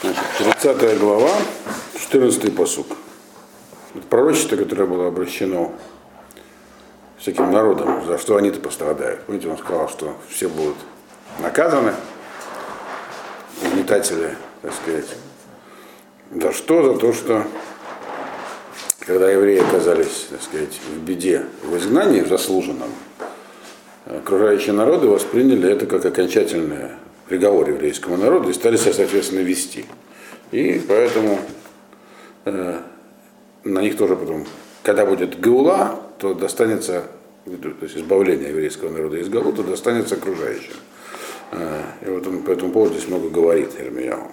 Значит, 30 глава, 14 посук. Пророчество, которое было обращено всяким народам, за что они-то пострадают. Помните, он сказал, что все будут наказаны, угнетатели, так сказать. За что? За то, что когда евреи оказались, так сказать, в беде, в изгнании, в заслуженном, окружающие народы восприняли это как окончательное приговор еврейскому народу и стали себя, соответственно, вести. И поэтому э, на них тоже потом, когда будет Гаула, то достанется, то есть избавление еврейского народа из Галу, то достанется окружающим. Э, и вот он по этому поводу здесь много говорит Ирмияу.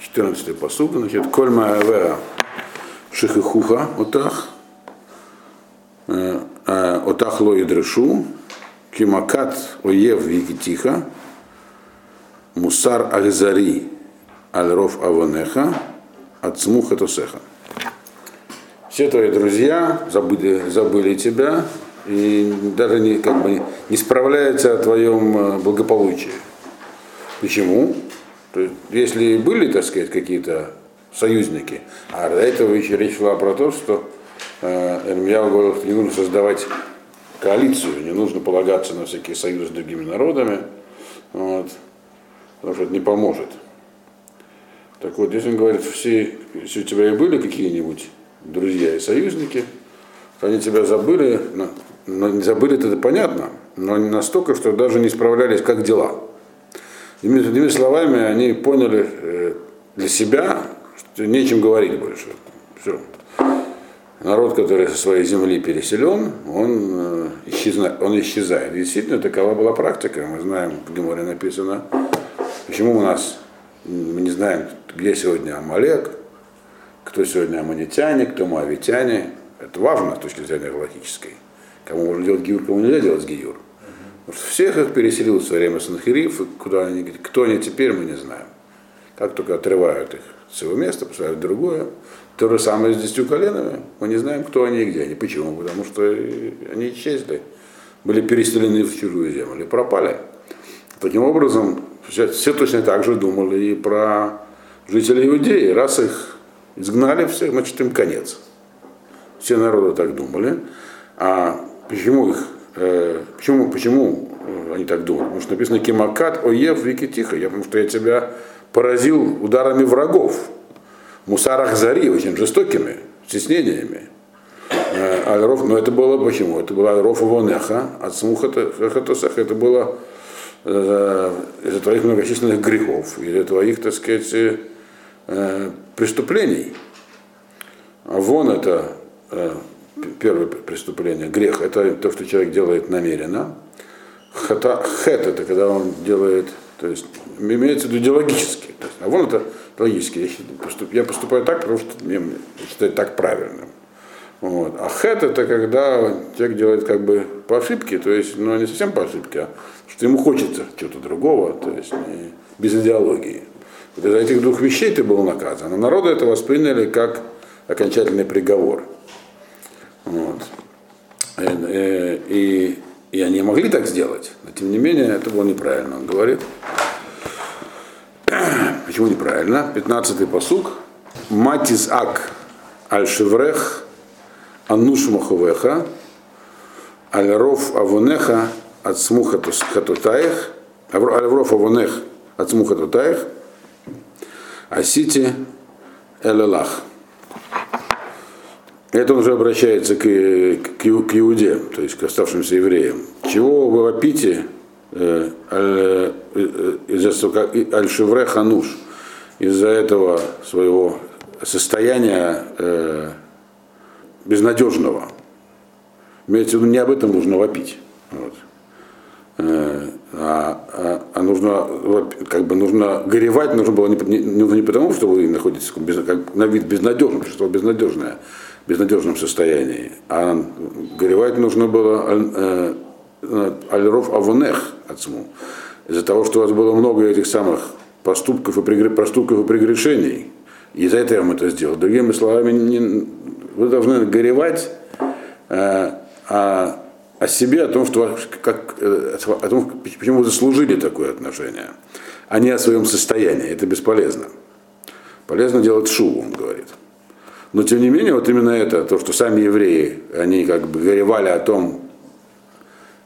14 посуд, значит, Кольма Эвеа Шихихуха Отах, э, э, Отах Ло Идрешу, Кимакат Оев Викитиха, Мусар Ахзари Альров Авонеха Ацмуха Тосеха. Все твои друзья забыли, забыли тебя и даже не, как бы, не справляются о твоем э, благополучии. Почему? То есть, если были, так сказать, какие-то союзники, а до этого еще речь шла про то, что э, Эрмияу говорил, что не нужно создавать коалицию, не нужно полагаться на всякие союзы с другими народами. Вот потому что это не поможет. Так вот, здесь он говорит, все, если у тебя и были какие-нибудь друзья и союзники, то они тебя забыли, но, но забыли это понятно, но не настолько, что даже не справлялись, как дела. Иными, другими словами, они поняли э, для себя, что нечем говорить больше. Все. Народ, который со своей земли переселен, он, э, исчезна, он исчезает. Действительно, такова была практика. Мы знаем, в Геморе написано, Почему у нас, мы не знаем, где сегодня Амалек, кто сегодня аманитяне, кто моавитяне. Это важно с точки зрения логической. Кому можно делать гиюр, кому нельзя делать гиюр. Потому что всех их переселил в свое время Санхириф, куда они, кто они теперь, мы не знаем. Как только отрывают их с его места, поставляют в другое. То же самое с десятью коленами. Мы не знаем, кто они и где они. Почему? Потому что они исчезли, были переселены в чужую землю и пропали. Таким образом, все, точно так же думали и про жителей Иудеи. Раз их изгнали всех, значит им конец. Все народы так думали. А почему их, э, почему, почему они так думали? Потому что написано Кимакат, Оев, Вики Тихо. Я потому что я тебя поразил ударами врагов. Мусарах Зари, очень жестокими, стеснениями. Э, Альров, но это было почему? Это было Альров Ивонеха, от Смухатосах, это было Э, из-за твоих многочисленных грехов, из-за твоих, так сказать, э, преступлений. А вон это э, первое преступление, грех, это то, что человек делает намеренно. Хата, хет это когда он делает, то есть имеется в виду идеологически. Есть, а вон это логически. Я, поступ, я поступаю так, потому что мне считаю так правильным. Вот. А хет это когда человек делает как бы по ошибке, то есть, ну не совсем по ошибке, а что ему хочется чего-то другого, то есть не, без идеологии. Вот из этих двух вещей ты был наказан. А народы это восприняли как окончательный приговор. Вот. И, э, э, и, и они могли так сделать, но тем не менее это было неправильно. Он говорит, почему неправильно? 15-й посук. Матис ак аль-шеврех Ануш Маховеха, Альров Авонеха от смуха хатутаих, Альров Авонех от смуха тутаих, Асити Элелах. Это он уже обращается к, к, к Иуде, то есть к оставшимся евреям. Чего вы вопите э, э, э, Аль-Шевре Хануш из-за этого своего состояния безнадежного. Имеется в виду, не об этом нужно вопить. Вот. Э, а, а, а нужно, как бы нужно горевать, нужно было не, не, не потому, что вы находитесь без, как, на вид безнадежным, что безнадежное, безнадежном состоянии, а горевать нужно было э, э, Альров Авонех отцу, из-за того, что у вас было много этих самых поступков и, прегр... проступков и прегрешений. И из-за этого я вам это сделал. Другими словами, не, вы должны горевать э, о, о себе, о том, что, как, э, о том, почему вы заслужили такое отношение, а не о своем состоянии. Это бесполезно. Полезно делать шубу, он говорит. Но тем не менее, вот именно это, то, что сами евреи, они как бы горевали о том,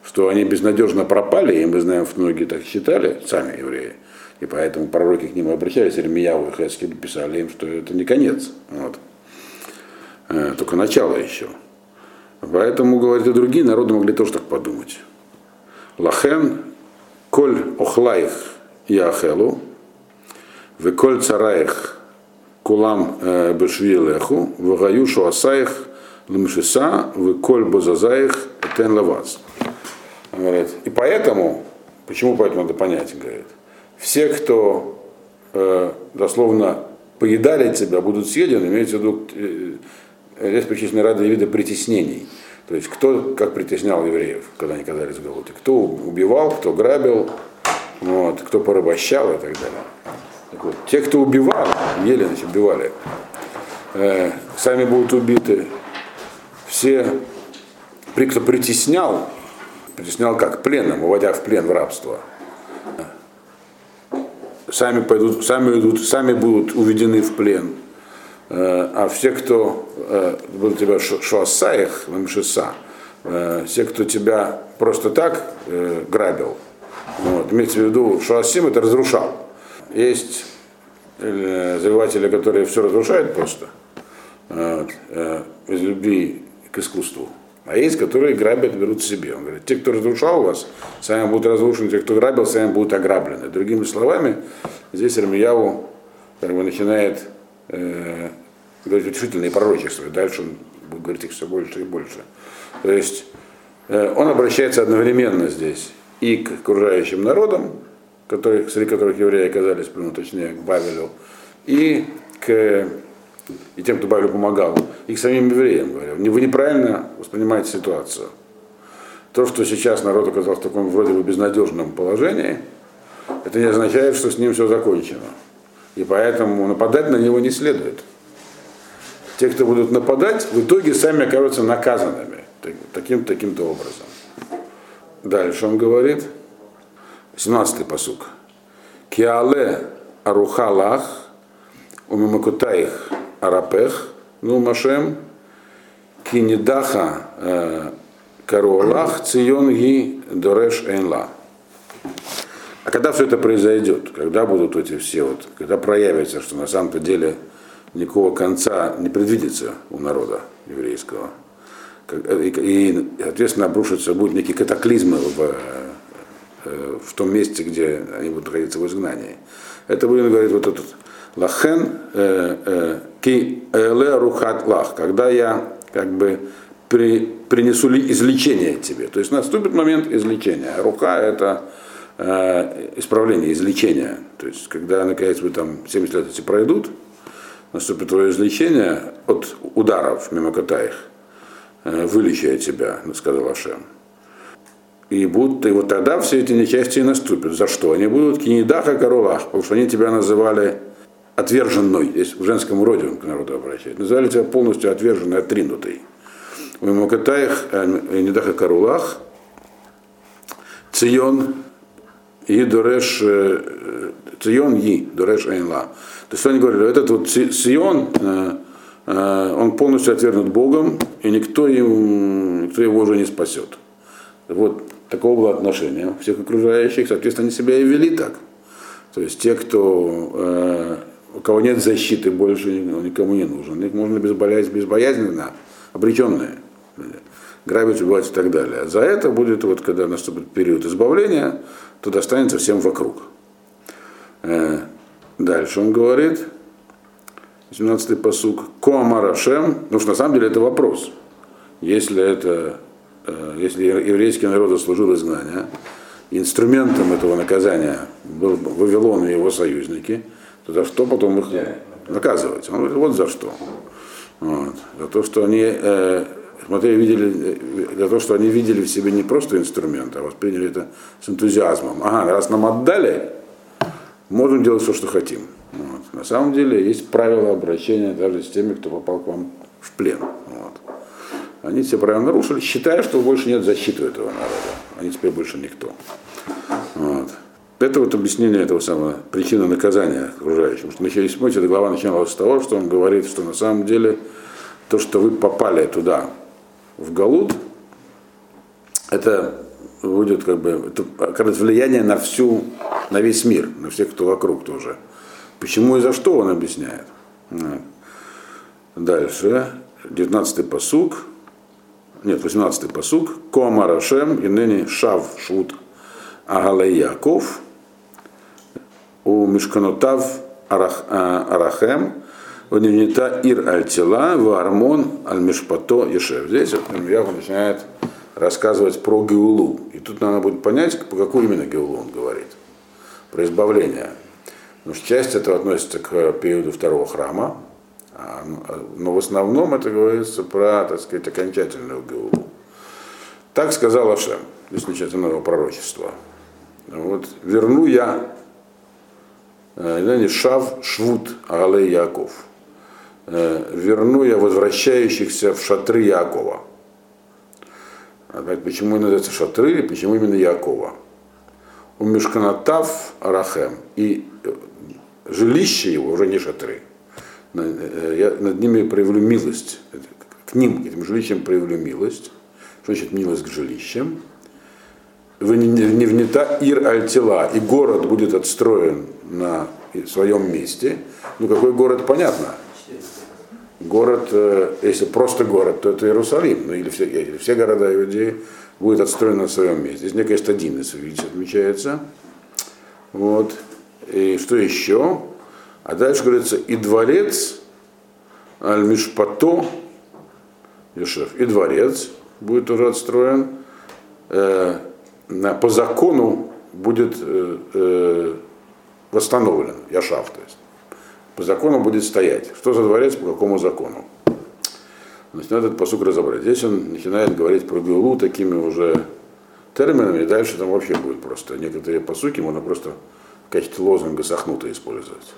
что они безнадежно пропали, и мы знаем, что многие так считали, сами евреи, и поэтому пророки к ним обращались, Ирмияву и Хескель писали им, что это не конец, вот. Э, только начало еще. Поэтому, говорят, и другие народы могли тоже так подумать. Лахен, коль охлаих яхелу, коль цараих кулам э, бешвилеху, вагаю шуасаих лмшиса, коль бозазаих тен лаваз. Говорит, и поэтому, почему поэтому надо понять, говорит, все, кто э, дословно поедали тебя, будут съедены, имеется в виду, э, здесь причислены разные виды притеснений. То есть кто как притеснял евреев, когда они оказались в голоде. Кто убивал, кто грабил, вот, кто порабощал и так далее. Так вот, те, кто убивал, ели, значит, убивали, э, сами будут убиты. Все, кто притеснял, притеснял как? Пленным, уводя в плен, в рабство. Сами, пойдут, сами, идут, сами будут уведены в плен. Э, а все, кто э, был тебя шуасаих, мшиса, э, все, кто тебя просто так грабил, вот, имеется в виду, шуасим это разрушал. Есть завоеватели, которые все разрушают просто вот, из любви к искусству. А есть, которые грабят, берут себе. Он говорит, те, кто разрушал вас, сами будут разрушены, те, кто грабил, сами будут ограблены. Другими словами, здесь Армияву как бы начинает э, говорить утешительные пророчества. Дальше он будет говорить их все больше и больше. То есть э, он обращается одновременно здесь и к окружающим народам, которые, среди которых евреи оказались, ну, точнее, к Бавелю, и к и тем, кто Бавелю помогал, и к самим евреям говорил, вы неправильно воспринимаете ситуацию. То, что сейчас народ оказался в таком вроде бы безнадежном положении, это не означает, что с ним все закончено. И поэтому нападать на него не следует. Те, кто будут нападать, в итоге сами окажутся наказанными таким-то таким образом. Дальше он говорит, 17-й посук. Киале арухалах умимакутаих арапех, ну машем, кинидаха э, каруалах цион ги дореш эйнла. А когда все это произойдет, когда будут эти все вот, когда проявится, что на самом-то деле никакого конца не предвидится у народа еврейского, и, и соответственно, обрушится, будет некий катаклизм в, э, в том месте, где они будут находиться в изгнании. Это будет, говорит, вот этот лахен э, э, ки эле рухат лах, когда я как бы при, принесу излечение тебе. То есть наступит момент излечения. Рука это э, исправление, излечение. То есть когда наконец вы там 70 лет эти пройдут, наступит твое излечение от ударов мимо Катаих, э, вылечая тебя, сказал Ашем. И, будут, и вот тогда все эти несчастья наступят. За что? Они будут кинедаха королах, потому что они тебя называли отверженной, здесь в женском роде он к народу обращает, называли тебя полностью отверженной, отринутой. В Макатаях, э, Недаха Карулах, Цион и Дуреш, э, Цион и Дуреш Эйнла. То есть они говорили, этот вот Сион, э, он полностью отвергнут Богом, и никто, им, никто его уже не спасет. Вот такого было отношение всех окружающих, соответственно, они себя и вели так. То есть те, кто у кого нет защиты больше, никому не нужен. Их можно безбоязненно, безбоязненно обреченные грабить, убивать и так далее. За это будет, вот когда наступит период избавления, то достанется всем вокруг. Э, дальше он говорит, 17-й посук, Коамарашем, потому что на самом деле это вопрос. Если это, э, если еврейский народ заслужил изгнание, инструментом этого наказания был Вавилон и его союзники – то за что потом их наказывать? Он говорит, вот за что. Вот. За то, что они э, смотрели, видели, э, за то, что они видели в себе не просто инструмент, а восприняли это с энтузиазмом. Ага, раз нам отдали, можем делать все, что хотим. Вот. На самом деле есть правила обращения даже с теми, кто попал к вам в плен. Вот. Они все правила нарушили, считая, что больше нет защиты этого народа. Они теперь больше никто. Вот. Это вот объяснение этого самого причины наказания окружающим. Что начались, помните, эта глава начиналась с того, что он говорит, что на самом деле то, что вы попали туда, в Галут, это будет как бы это оказывает влияние на всю, на весь мир, на всех, кто вокруг тоже. Почему и за что он объясняет. Дальше, 19-й посук, нет, 18-й посук, Коамарашем и ныне Шав Шут Агалей Яков, у Мишканутав Арахем, Ванивнита Ир Альтила, Вармон Аль-Мишпато Ешев. Здесь вот Яху начинает рассказывать про Геулу. И тут надо будет понять, по какую именно Геулу он говорит. Про избавление. Потому что часть этого относится к периоду второго храма, а, но в основном это говорится про, так сказать, окончательную Геулу. Так сказал Ашем, здесь начинается новое пророчество. Вот, верну я Шав Швуд Алей Яков. Э, верну я возвращающихся в шатры Якова. Почему называется шатры, почему именно Якова? У Мешканатав Арахем. И э, жилище его уже не шатры. Э, я над ними проявлю милость. К ним, к этим жилищам проявлю милость. Что значит милость к жилищам? не внята Ир Альтила, и город будет отстроен на своем месте. Ну, какой город, понятно. Город, э, если просто город, то это Иерусалим, ну или все, или все города Иудеи будет отстроен на своем месте. Здесь один из видите, отмечается. Вот. И что еще? А дальше говорится, и дворец, Аль-Мишпато, и дворец будет уже отстроен, э, по закону будет э, э, восстановлен, Яшав, то есть. По закону будет стоять. Что за дворец, по какому закону? Значит, надо этот посук разобрать. Здесь он начинает говорить про Геулу такими уже терминами, и дальше там вообще будет просто некоторые посуки можно просто в качестве лозунга сахнута использовать.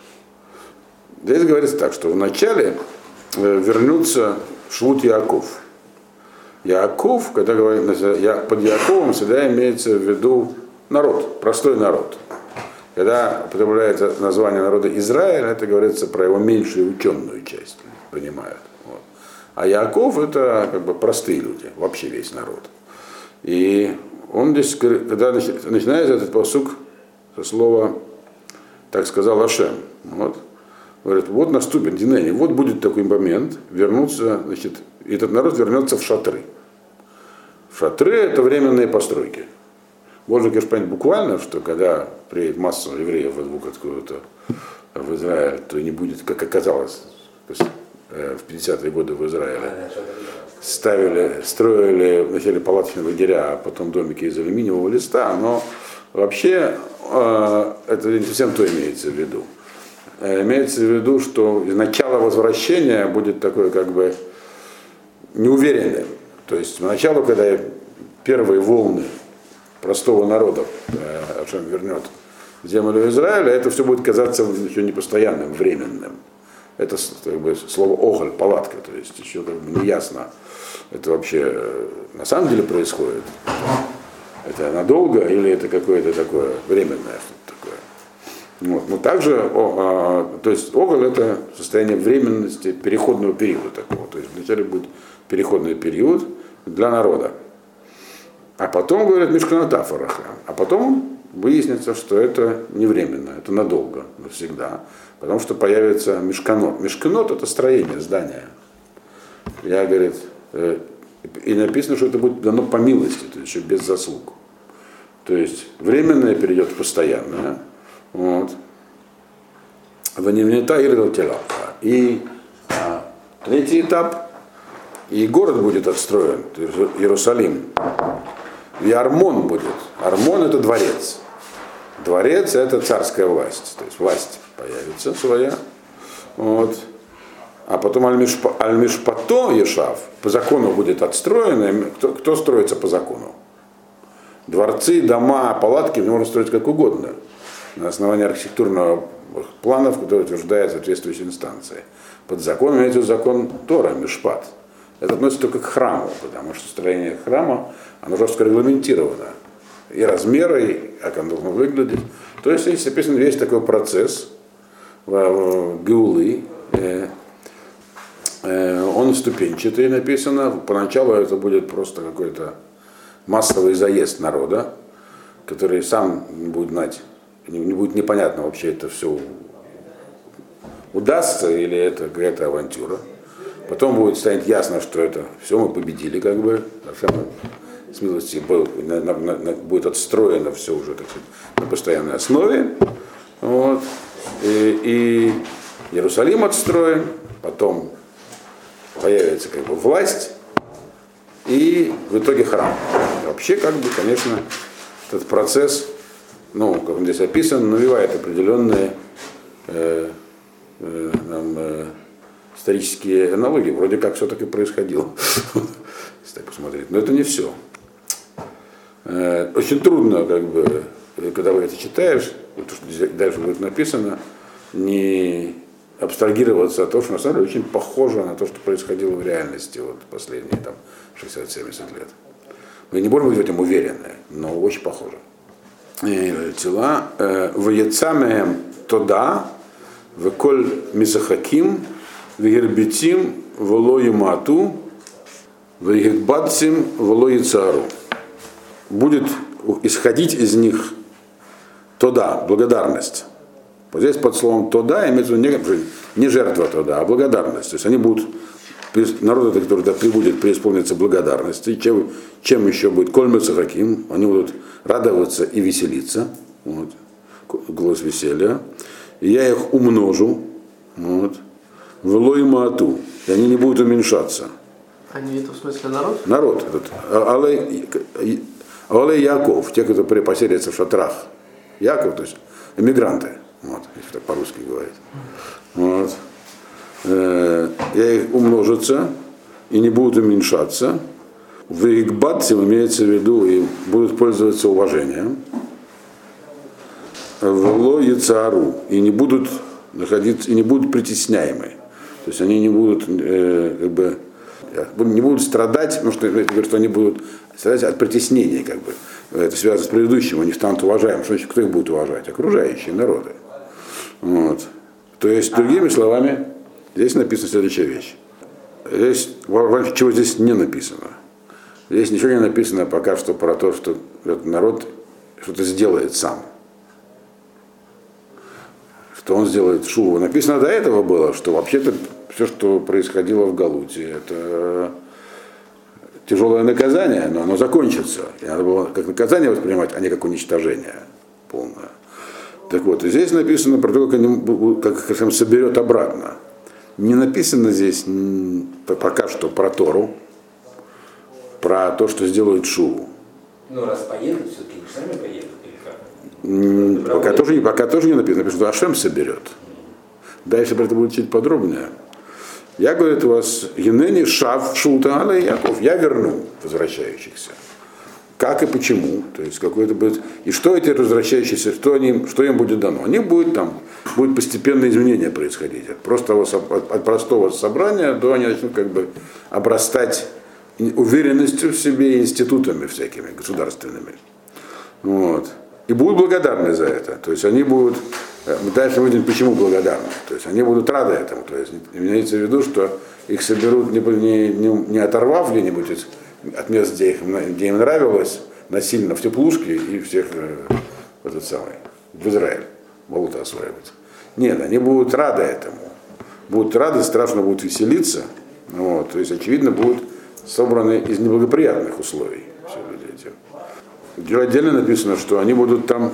Здесь говорится так, что вначале э, вернется Швуд Яков. Яков, когда говорим под Яковом, всегда имеется в виду народ, простой народ. Когда употребляется название народа Израиль, это говорится про его меньшую ученую часть, понимают. Вот. А Яков это как бы простые люди, вообще весь народ. И он здесь, когда начинается этот посук со слова, так сказал Ашем, вот, говорит, вот наступит Динени, вот будет такой момент, вернуться, значит, этот народ вернется в шатры. Шатры – это временные постройки. Можно, конечно, понять буквально, что когда приедет масса евреев в откуда-то в Израиль, то не будет, как оказалось, э, в 50-е годы в Израиле, ставили, строили вначале палаточные лагеря, а потом домики из алюминиевого листа, но вообще э, это не совсем то имеется в виду. Э, имеется в виду, что начало возвращения будет такое как бы неуверенным. То есть поначалу, когда первые волны простого народа э, вернет землю Израиля, это все будет казаться еще непостоянным, временным. Это как бы, слово оголь, палатка, то есть еще как бы не ясно, это вообще э, на самом деле происходит. Это надолго или это какое-то такое временное что-то такое. Вот. Но также, о, а, то есть оголь это состояние временности переходного периода такого. То есть вначале будет переходный период для народа. А потом, говорят, Мишканатафараха. А потом выяснится, что это не временно, это надолго, навсегда. Потому что появится мешканот. Мешканот это строение, здание. Я, говорит, э, и написано, что это будет дано по милости, то есть без заслуг. То есть временное перейдет в постоянное. Вот. Ванивнета и И а, третий этап и город будет отстроен, Иерусалим. И Армон будет. Армон это дворец. Дворец это царская власть. То есть власть появится своя. Вот. А потом Аль-Мишпато Ешав по закону будет отстроен. Кто, кто строится по закону? Дворцы, дома, палатки можно строить как угодно. На основании архитектурного планов, которые утверждает соответствующая инстанция. Под законом имеется закон Тора, Мишпат. Это относится только к храму, потому что строение храма, оно жестко регламентировано. и размеры, и как он должен выглядеть. То есть здесь описан весь такой процесс Геулы. Э, э, он ступенчатый написано. Поначалу это будет просто какой-то массовый заезд народа, который сам не будет знать, не будет непонятно вообще это все удастся или это какая-то авантюра. Потом будет станет ясно, что это все мы победили, как бы, с милости на, на, на, будет отстроено все уже так сказать, на постоянной основе. Вот. И, и Иерусалим отстроен, потом появится как бы власть, и в итоге храм. Вообще, как бы, конечно, этот процесс, ну, как он здесь описан, навевает определенные э, э, нам, э, исторические аналогии. Вроде как все так и происходило, если так посмотреть. Но это не все. Э, очень трудно, как бы, когда вы это читаешь, то, что дальше будет написано, не абстрагироваться от того, что на самом деле очень похоже на то, что происходило в реальности вот последние там 60-70 лет. Мы не можем быть в этом уверены, но очень похоже. Тела э, в яцамеем тода, в коль мисахаким, в гербитим, в лою мату, в гербатсим, в лою цару. Будет исходить из них тода, благодарность. Вот здесь под словом тода имеется в не, жертва тода, а благодарность. То есть они будут, народ, который да, прибудет преисполниться благодарности, чем, чем еще будет кольмиться таким, они будут радоваться и веселиться, вот, голос веселья, и я их умножу, вот, в лой маату, и они не будут уменьшаться. Они это в смысле народ? Народ этот. А, але, але Яков, те, кто поселятся в шатрах. Яков, то есть эмигранты, вот, если так по-русски говорить. Вот. Э, я их умножатся и не будут уменьшаться. В Игбатсим имеется в виду и будут пользоваться уважением. В Ло и не будут находиться, и не будут притесняемы. То есть они не будут э, как бы не будут страдать, потому что, говорят, что они будут страдать от притеснения, как бы. Это связано с предыдущим, они станут уважаемым. Что значит, кто их будет уважать? Окружающие народы. Вот. То есть, другими словами, здесь написана следующая вещь. Здесь, чего здесь не написано. Здесь ничего не написано пока что про то, что этот народ что-то сделает сам. Что он сделает шуву. Написано до этого было, что вообще-то все, что происходило в Галуте, это тяжелое наказание, но оно закончится. И надо было как наказание воспринимать, а не как уничтожение полное. Так вот, и здесь написано про то, как, они, как их соберет обратно. Не написано здесь пока что про Тору, про то, что сделают Шуву. Ну, раз поедут, все-таки сами поедут как? Пока тоже, пока тоже не написано, написано, что Ашем соберет. Дальше про это будет чуть подробнее. Я, говорит, у вас Енени Шав Шулта Ала Яков. Я верну возвращающихся. Как и почему, то есть какой-то будет, и что эти возвращающиеся, что, они, что им будет дано. Они будут там, будет постепенное изменение происходить. От, простого, от, от простого собрания до они начнут как бы обрастать уверенностью в себе институтами всякими государственными. Вот. И будут благодарны за это. То есть они будут, э, мы дальше увидим, почему благодарны. То есть они будут рады этому. То есть имеется в виду, что их соберут не, не, не, не оторвав где-нибудь от мест, где, их, где им нравилось, насильно в теплушке и всех э, в этот самый, в Израиль будут осваивать. Нет, они будут рады этому. Будут рады, страшно будут веселиться. Вот, то есть, очевидно, будут собраны из неблагоприятных условий все люди эти. Отдельно написано, что они будут там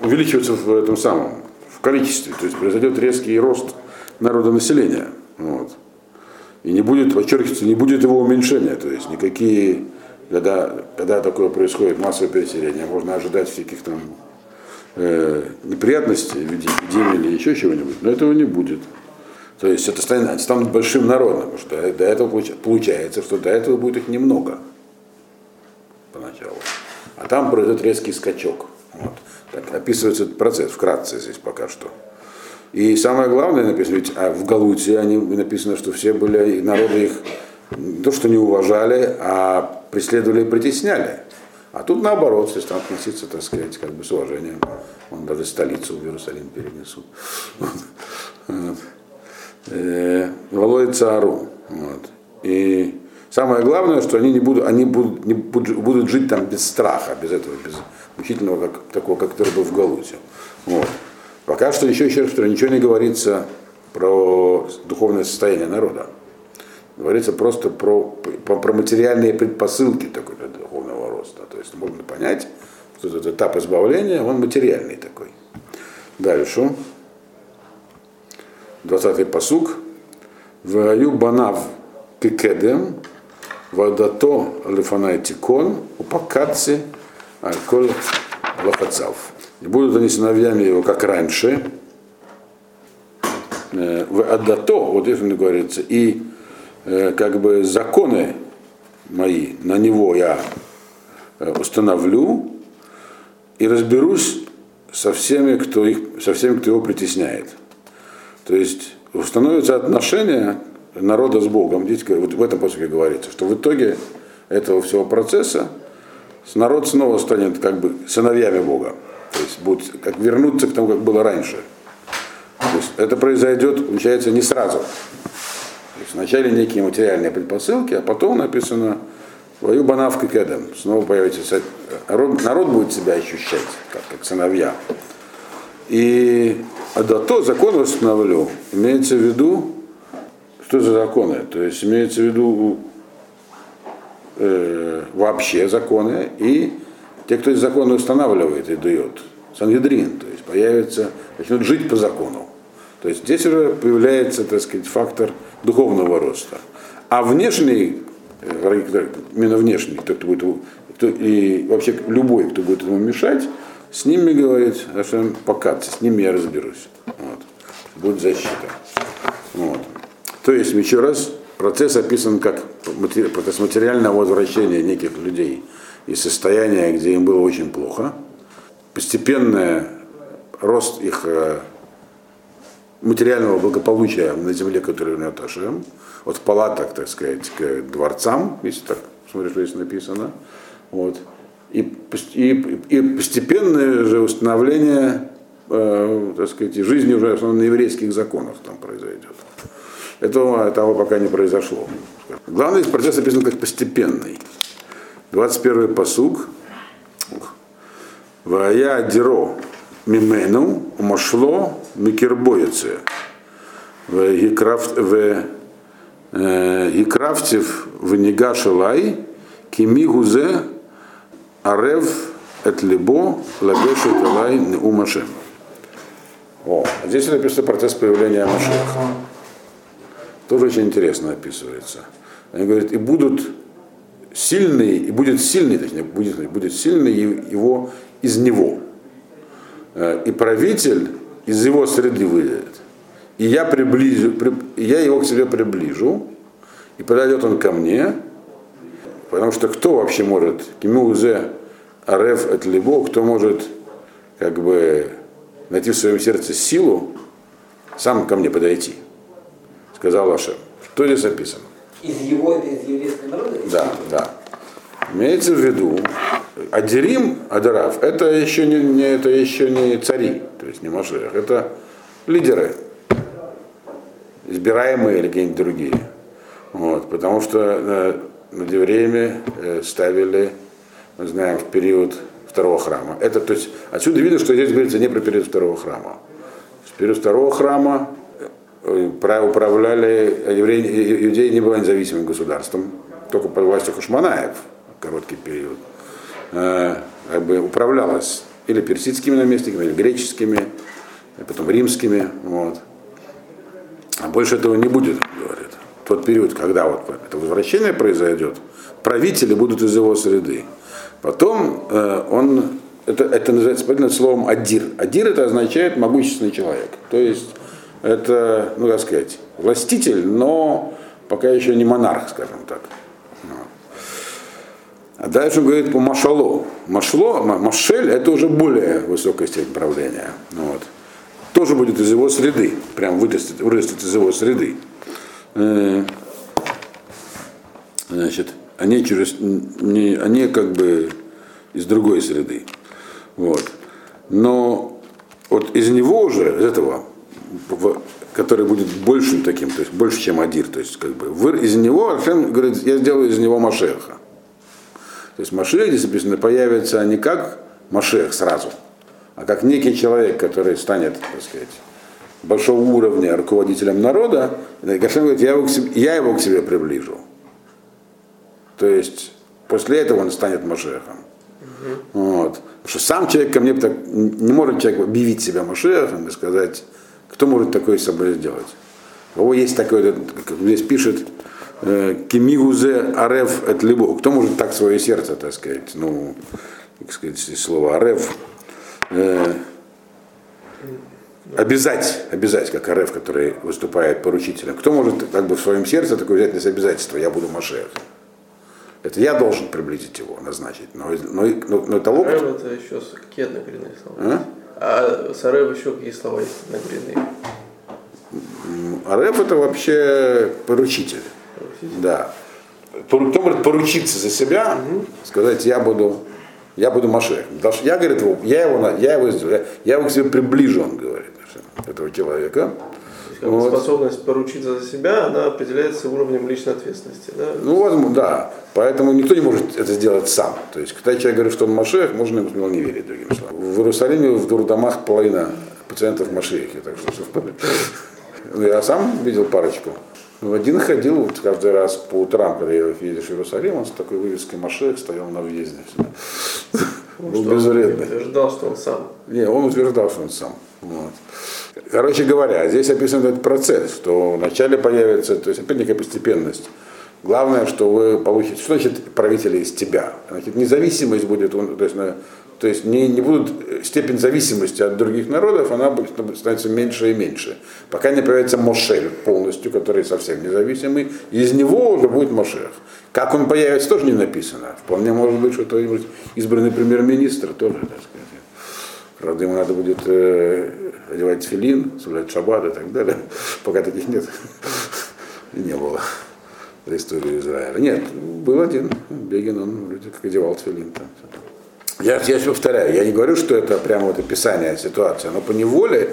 увеличиваться в этом самом, в количестве, то есть произойдет резкий рост народонаселения. Вот. И не будет, подчеркивается, не будет его уменьшения, то есть никакие, когда, когда такое происходит, массовое переселение, можно ожидать всяких там э, неприятностей в виде эпидемии или еще чего-нибудь, но этого не будет. То есть это станет, станут большим народом, потому что до этого получается, что до этого будет их немного поначалу. А там произойдет резкий скачок. Вот. Так описывается этот процесс вкратце здесь пока что. И самое главное написано, ведь а в Галуте они, написано, что все были, народы их не то, что не уважали, а преследовали и притесняли. А тут наоборот, все станут относиться, так сказать, как бы с уважением. Он даже столицу в Иерусалим перенесут. Э, Волой Цару. Вот. И самое главное, что они не будут, они будут, не будут, будут жить там без страха, без этого, без мучительного, как, такого, как который был в Галуте. Вот. Пока что еще, еще раз, ничего не говорится про духовное состояние народа. Говорится просто про, про, про материальные предпосылки такой духовного роста. То есть можно понять, что этот этап избавления, он материальный такой. Дальше. 20-й посук. Ваю банав кикедем, вадато лифанай тикон, упакатси, альколь лохацав. И будут они сыновьями его, как раньше, э, в Адато, вот если говорится, и э, как бы законы мои на него я э, установлю и разберусь со всеми, кто, их, со всеми, кто его притесняет. То есть установятся отношения народа с Богом. Здесь вот в этом после говорится, что в итоге этого всего процесса народ снова станет как бы сыновьями Бога. То есть будут как вернуться к тому, как было раньше. То есть это произойдет, получается, не сразу. То есть вначале некие материальные предпосылки, а потом написано Вою банавка кедем. Снова появится народ, народ будет себя ощущать, как, как сыновья. И а да то закон восстановлю, имеется в виду, что за законы? То есть имеется в виду э, вообще законы и те, кто эти законы устанавливает и дает. Сангедрин, то есть появится, начнут жить по закону. То есть здесь уже появляется, так сказать, фактор духовного роста. А внешний, э, именно внешний, кто, кто будет, кто, и вообще любой, кто будет ему мешать, с ними, говорит, покаться, с ними я разберусь. Вот. Будет защита. Вот. То есть, еще раз, процесс описан как процесс материального возвращения неких людей из состояния, где им было очень плохо, постепенный рост их э, материального благополучия на земле, которую он Ашем, от палаток, так сказать, к дворцам, если так смотришь, что здесь написано, вот, и, и, и постепенное же установление э, так сказать, жизни уже на еврейских законах там произойдет. Этого, этого пока не произошло. Главный процесс описан как постепенный. 21 посуг. Вая диро мимену умошло микербоице. В Гикрафтив в Нигашалай кимигузе Арев эт либо лагешет элай умашем. О, здесь написано процесс появления Машеха. Тоже очень интересно описывается. Они говорят, и будут сильные, и будет сильный, точнее, будет, будет сильный его из него. Э, и правитель из его среды выйдет. И я приближу, и я его к себе приближу, и подойдет он ко мне, Потому что кто вообще может, кему уже ареф это либо, кто может как бы найти в своем сердце силу сам ко мне подойти, сказал Ашем. Что здесь описано? Из его, из еврейского народа? Да, да. Имеется в виду, Адирим, Адарав, это еще не, не, это еще не цари, то есть не Машех, это лидеры, избираемые или какие-нибудь другие. Вот, потому что э, над евреями э, ставили, мы знаем, в период второго храма. Это, то есть, отсюда видно, что здесь говорится не про период второго храма. В период второго храма управляли евреи, иудеи не было независимым государством, только под властью Хашманаев, короткий период, э, как бы управлялось или персидскими наместниками, или греческими, потом римскими. Вот. А больше этого не будет, говорят тот период, когда вот это возвращение произойдет, правители будут из его среды. Потом э, он, это, это называется правильно словом адир. Адир это означает могущественный человек. То есть это, ну как сказать, властитель, но пока еще не монарх, скажем так. А дальше он говорит по Машало. Машло, Машель это уже более высокая степень правления. Вот. Тоже будет из его среды, прям вырастет, вырастет из его среды. Э, значит, они через, не, они как бы из другой среды. Вот. Но вот из него уже, из этого, который будет большим таким, то есть больше, чем Адир, то есть как бы из него, Ашем говорит, я сделаю из него Машеха. То есть Машех, здесь написано, появится не как Машех сразу, а как некий человек, который станет, так сказать, большого уровня руководителем народа, Гошем говорит, я его, к себе, я его к себе приближу. То есть после этого он станет Машехом. Угу. Вот. Потому что сам человек ко мне так, не может человек объявить себя Машехом и сказать, кто может такое с собой сделать. У кого есть такое, здесь пишет, э, Кемигузе Арев от Либо. Кто может так свое сердце, так сказать, ну, как сказать, слово Арев, э, обязать, обязать, как РФ, который выступает поручителем. Кто может как бы в своем сердце такое взять на обязательство, я буду Машех. Это я должен приблизить его, назначить. Но, но, но, но того... Сарев это еще какие однокоренные слова? А, а Сарев еще какие слова есть однокоренные? Ареф это вообще поручитель. поручитель? Да. Кто может поручиться за себя, угу. сказать, я буду, я буду Машех. Я, говорит, я его, я его, я его к себе приближу, он говорит этого человека. Вот. Способность поручиться за себя, она определяется уровнем личной ответственности. Да? Ну, возможно, да. Поэтому никто не может это сделать сам. То есть, когда человек говорит, что он Машех, можно ему не верить, другими словами. В Иерусалиме в дурдомах половина пациентов Машехи, так что все в порядке. Ну, я сам видел парочку. Ну, один ходил вот каждый раз по утрам, когда едешь в Иерусалим, он с такой вывеской Машех стоял на въезде. Был безвредный. Он утверждал, что он сам. Не, он утверждал, что он сам. Вот. Короче говоря, здесь описан этот процесс, что вначале появится, то есть опять некая постепенность. Главное, что вы получите, что значит правители из тебя? Значит, независимость будет, то есть, то есть не, не будут, степень зависимости от других народов, она будет становиться меньше и меньше. Пока не появится Мошель полностью, который совсем независимый, из него уже будет Мошех. Как он появится, тоже не написано. Вполне может быть, что кто-нибудь избранный премьер-министр тоже, так сказать. Правда, ему надо будет э, одевать филин, соблюдать шаббат и так далее. Пока таких нет. Не было за историю Израиля. Нет, был один, Бегин, он вроде как одевал филин. Там. Я, я повторяю, я не говорю, что это прямо вот описание ситуации, но по неволе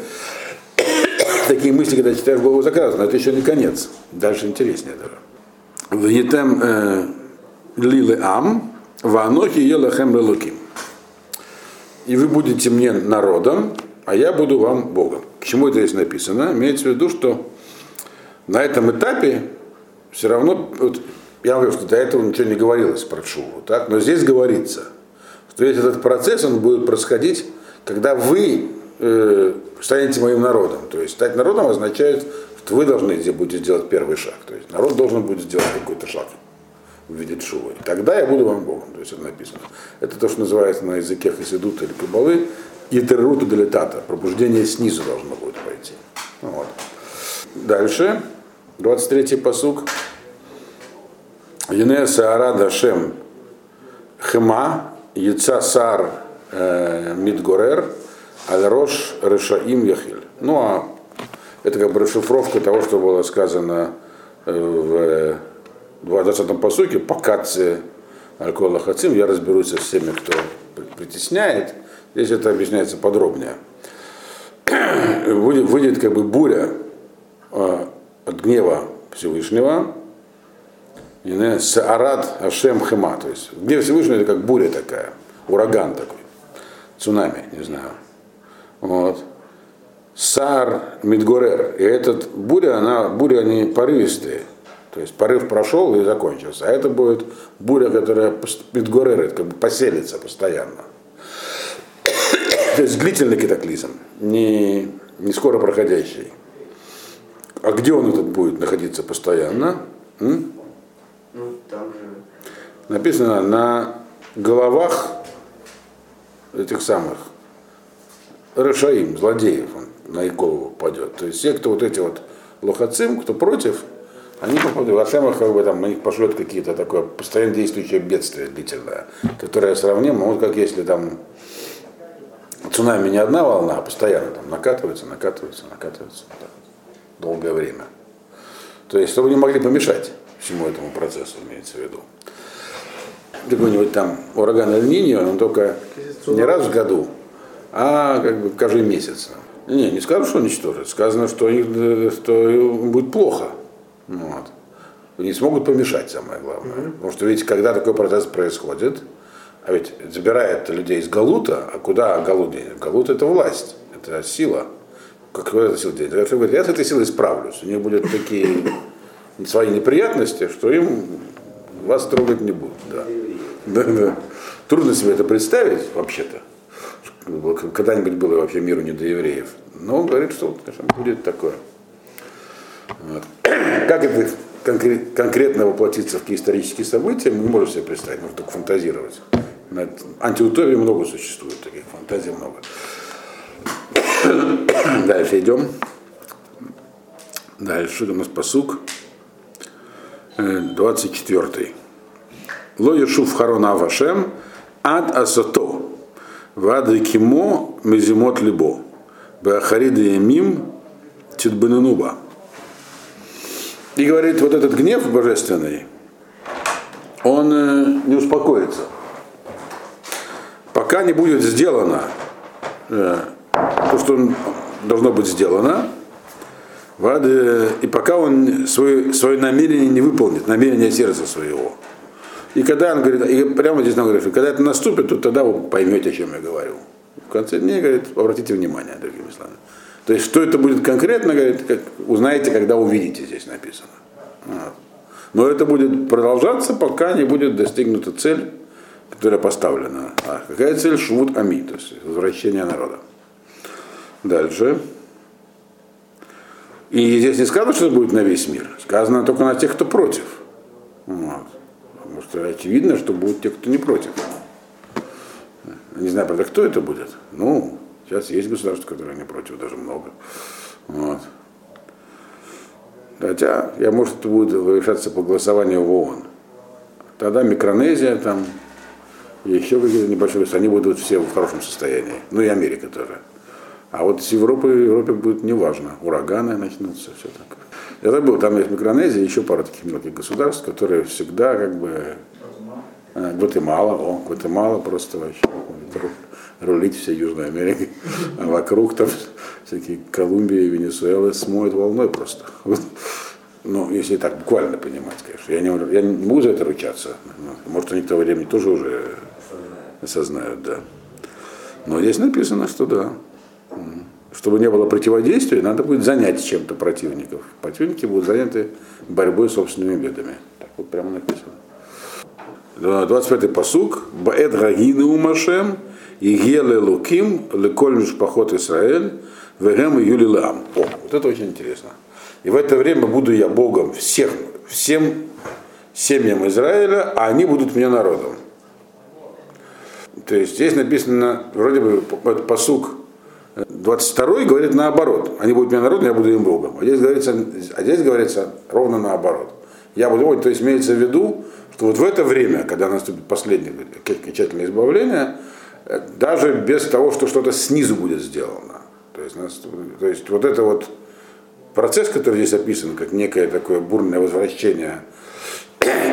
такие мысли, когда читаешь голову заказа, но это еще не конец. Дальше интереснее даже. Венитем э, лилы ам, ванохи елахем лелуким и вы будете мне народом, а я буду вам Богом. К чему это здесь написано? Имеется в виду, что на этом этапе все равно, вот, я говорю, что до этого ничего не говорилось про Шуву, так? но здесь говорится, что весь этот процесс, он будет происходить, когда вы э, станете моим народом. То есть стать народом означает, что вы должны будете сделать первый шаг. То есть народ должен будет сделать какой-то шаг увидеть Шувой. Тогда я буду вам Богом. То есть это написано. Это то, что называется на языке хасидута или кабалы итеррута делетата. Пробуждение снизу должно будет пойти. Вот. Дальше. 23-й посук. Юне Саара Дашем Хема Яца Сар э, Мидгорер Аль-Рош Решаим Яхиль. Ну а это как бы расшифровка того, что было сказано э, в в 20-м посуке, покатцы Алькола Хацим, я разберусь со всеми, кто притесняет. Здесь это объясняется подробнее. Выйдет, как бы буря э, от гнева Всевышнего, Саарат Ашем Хема, то есть гнев Всевышнего это как буря такая, ураган такой, цунами, не знаю. Вот. Сар Мидгорер. И этот буря, она, буря они порывистые. То есть порыв прошел и закончился. А это будет буря, которая Мидгорерит, как бы поселится постоянно. То есть длительный катаклизм, не, не скоро проходящий. А где он этот будет находиться постоянно? М? Ну, там же. Написано на головах этих самых Рашаим, злодеев, он на их голову падет. То есть все, кто вот эти вот лохацим, кто против, они попадают, в Ашемах как бы там на них пошлет какие-то такое постоянно действующее бедствие длительное, которое сравнимо, вот как если там цунами не одна волна, а постоянно там накатывается, накатывается, накатывается так, долгое время. То есть, чтобы не могли помешать всему этому процессу, имеется в виду. какой-нибудь там ураган Эль-Ниньо, он только не раз в году, а как бы каждый месяц. Не, не скажу, что уничтожит. Сказано, что, их, что будет плохо. Вот. Не смогут помешать, самое главное. Mm-hmm. Потому что ведь когда такой процесс происходит, а ведь забирает людей из Галута, а куда Галут денет? Галут это власть, это сила. Какая это сила денет? Я говорю, я с этой силой справлюсь. У них будут такие свои неприятности, что им вас трогать не будут. Да. Да, да. Трудно себе это представить, вообще-то. Когда-нибудь было вообще миру не до евреев. Но он говорит, что конечно, будет такое. Вот. Как это конкрет, конкретно воплотиться в какие исторические события, мы не можем себе представить, можно только фантазировать. Антиутопии много существует, таких фантазий много. Дальше идем. Дальше у нас посук 24. Ло Ешув Харона Авашем ад асото вады кимо мезимот либо бахарида ямим титбанануба. И говорит, вот этот гнев божественный, он э, не успокоится. Пока не будет сделано э, то, что должно быть сделано, Вады, и пока он свое, свое намерение не выполнит, намерение сердца своего. И когда он говорит, и прямо здесь говорит, что когда это наступит, то тогда вы поймете, о чем я говорю. В конце дней, говорит, обратите внимание, другими словами. То есть, что это будет конкретно, говорит, как узнаете, когда увидите, здесь написано. Вот. Но это будет продолжаться, пока не будет достигнута цель, которая поставлена. А какая цель? Швуд Ами, то есть возвращение народа. Дальше. И здесь не сказано, что это будет на весь мир. Сказано только на тех, кто против. Вот. Потому что очевидно, что будут те, кто не против. Не знаю, правда, кто это будет. Ну, сейчас есть государства, которые не против, даже много. Вот. Хотя, я, может, это будет решаться по голосованию в ООН. Тогда Микронезия там, еще какие-то небольшие, они будут все в хорошем состоянии. Ну и Америка тоже. А вот с Европы, Европе будет неважно. Ураганы начнутся, все так. Я забыл, там есть Микронезия, еще пара таких мелких государств, которые всегда как бы... Гватемала, о, Гватемала просто вообще рулить всей Южной Америкой. А вокруг там всякие Колумбия и Венесуэла смоют волной просто. Ну, если так буквально понимать, конечно. Я не, я не могу за это ручаться. Может, они к тому времени тоже уже осознают, да. Но здесь написано, что да чтобы не было противодействия, надо будет занять чем-то противников. Противники будут заняты борьбой с собственными бедами. Так вот прямо написано. 25-й посук. Баэд гагины умашем, и геле луким, леколь мишпахот Исраэль, вегем и юлилам. О, вот это очень интересно. И в это время буду я Богом всех, всем семьям Израиля, а они будут мне народом. То есть здесь написано, вроде бы, посук 22 говорит наоборот. Они будут меня народом, я буду им Богом. А здесь говорится, а здесь говорится ровно наоборот. Я буду. То есть имеется в виду, что вот в это время, когда наступит последнее окончательное избавление, даже без того, что что-то снизу будет сделано. То есть, то есть вот это вот процесс, который здесь описан, как некое такое бурное возвращение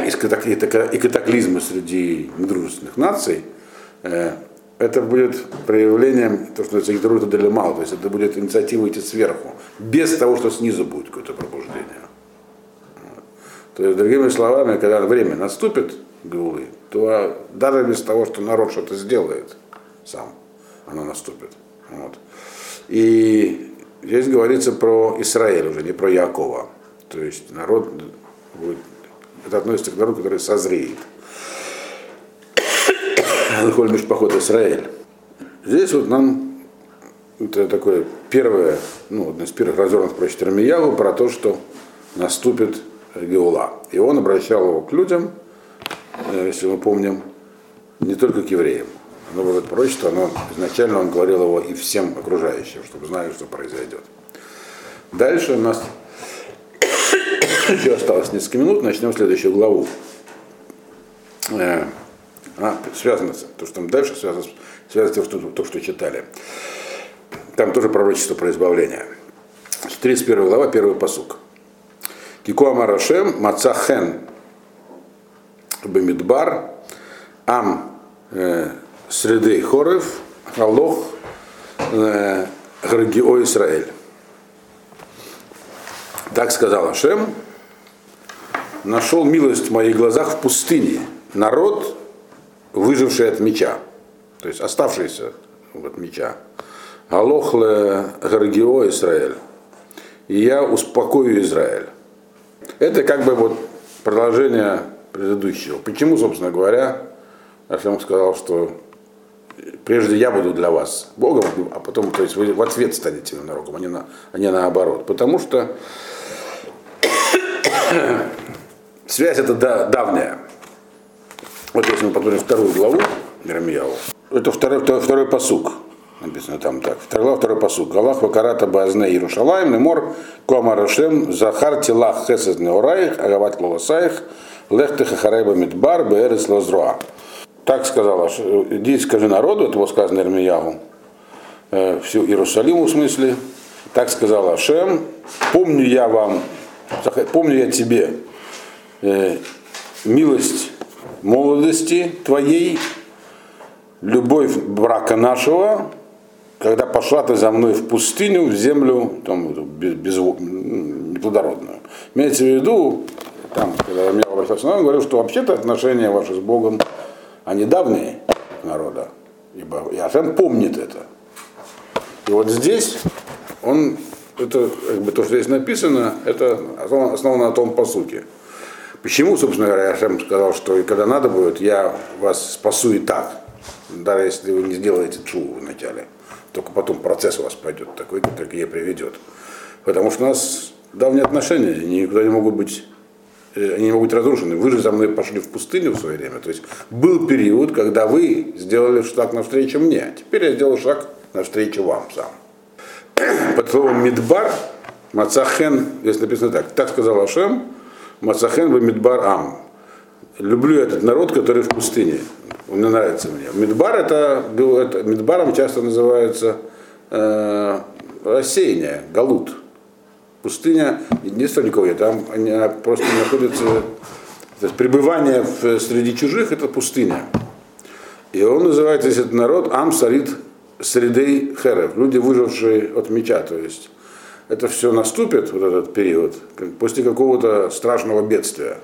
из катаклизма среди недружественных наций, э, это будет проявлением, то, что называется Гидрута Делемал, то есть это будет инициатива идти сверху, без того, что снизу будет какое-то пробуждение. То есть, другими словами, когда время наступит, Гулы, то даже без того, что народ что-то сделает сам, оно наступит. Вот. И здесь говорится про Израиль уже, не про Якова. То есть народ будет, это относится к народу, который созреет. Алкоголь Мишпахот Израиль. Здесь вот нам это такое первое, ну, одно из первых развернутых про Термиягу, про то, что наступит Геула. И он обращал его к людям, э, если мы помним, не только к евреям. Но вот это пророчество, оно, изначально он говорил его и всем окружающим, чтобы знали, что произойдет. Дальше у нас еще осталось несколько минут, начнем следующую главу. А, связано то, что там дальше связано, связано с тем, что, то, что читали. Там тоже пророчество про избавление. 31 глава, первый посук. Кику Амарашем, Мацахен Бамидбар, ам э, среды хорев, халох э, Гаргио Израиль. Так сказал Ашем, нашел милость в моих глазах в пустыне, народ, выживший от меча, то есть оставшийся от меча. Алохле Гаргио Израиль. И я успокою Израиль. Это как бы вот продолжение предыдущего. Почему, собственно говоря, Ашем сказал, что прежде я буду для вас Богом, а потом, то есть вы в ответ станете народом, а не, на, а не наоборот. Потому что связь это да, давняя. Вот если мы посмотрим вторую главу Мирамьяву, это второй, второй, второй посук. Написано там так. Второй глава, второй посук. Галах вакарата базне Иерушалаем, Мемор, Комарашем, Захар Тилах Хесед Неораих, Агават Лолосаих, Лехты Хахарайба Мидбар, Берес Лозруа. Так сказала, иди скажи народу, это было сказано Ирмиягу, э, всю Иерусалиму в смысле, так сказал Ашем, помню я вам, помню я тебе э, милость молодости твоей, любовь брака нашего, когда пошла ты за мной в пустыню, в землю там, без, без, неплодородную. Имеется в виду, там, когда я обращался, он говорил, что вообще-то отношения ваши с Богом они давние народа. Ибо Яшем помнит это. И вот здесь он, это, как бы, то, что здесь написано, это основано, на том по сути. Почему, собственно говоря, Яшем сказал, что и когда надо будет, я вас спасу и так, даже если вы не сделаете чуву вначале. Только потом процесс у вас пойдет такой, который ей приведет. Потому что у нас давние отношения, они никуда не могут быть Э, они не могут быть разрушены. Вы же за мной пошли в пустыню в свое время. То есть был период, когда вы сделали шаг навстречу мне. Теперь я сделал шаг навстречу вам сам. Под словом Мидбар, Мацахен, здесь написано так, так сказал Ашем, Мацахен в Мидбар Ам. Люблю этот народ, который в пустыне. Он нравится мне. Мидбар это, это Мидбаром часто называется э, рассеяние, галут пустыня, единственное никого нет, там они просто находятся, то есть пребывание в, среди чужих это пустыня. И он называет здесь этот народ Ам Сарит Средей Херев, люди, выжившие от меча, то есть это все наступит, вот этот период, после какого-то страшного бедствия,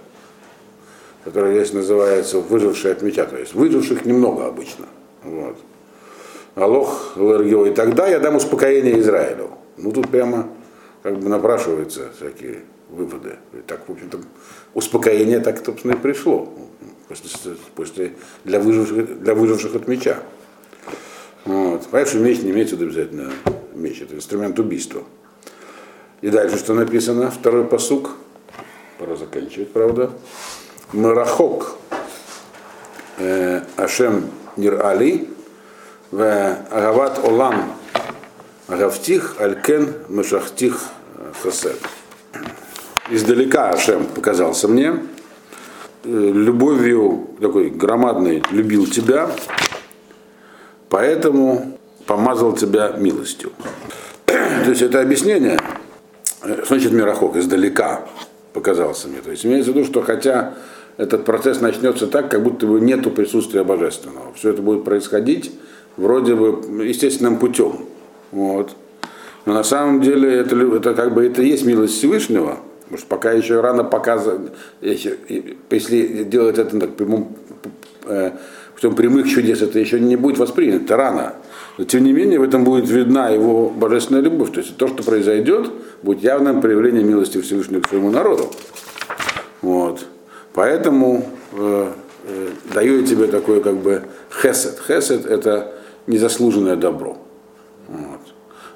которое здесь называется выжившие от меча, то есть выживших немного обычно. Вот. Алох, и тогда я дам успокоение Израилю. Ну тут прямо как бы напрашиваются всякие выводы. И так, в общем-то, успокоение так, собственно, и пришло после, после, для, выживших, для выживших от меча. Вот. Понимаешь, меч не имеется в виду обязательно меч, это инструмент убийства. И дальше что написано? Второй посук. Пора заканчивать, правда. Марахок э, Ашем Нир Али в Агават Олам Гавтих Алькен Мешахтих Хасед. Издалека Ашем показался мне, э, любовью такой громадной любил тебя, поэтому помазал тебя милостью. То есть это объяснение, значит Мирохок, издалека показался мне. То есть имеется в виду, что хотя этот процесс начнется так, как будто бы нету присутствия божественного. Все это будет происходить вроде бы естественным путем. Вот. Но на самом деле это, это как бы это есть милость Всевышнего, потому что пока еще рано показывать, если делать это так, прямом, э, путем прямых чудес, это еще не будет воспринято, рано. Но тем не менее в этом будет видна его божественная любовь. То есть то, что произойдет, будет явным проявлением милости Всевышнего к своему народу. Вот. Поэтому э, э, даю я тебе такое как бы хесед. Хесед это незаслуженное добро. Вот.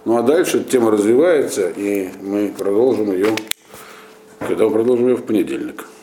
Ну а дальше тема развивается, и мы продолжим ее, когда мы продолжим ее в понедельник.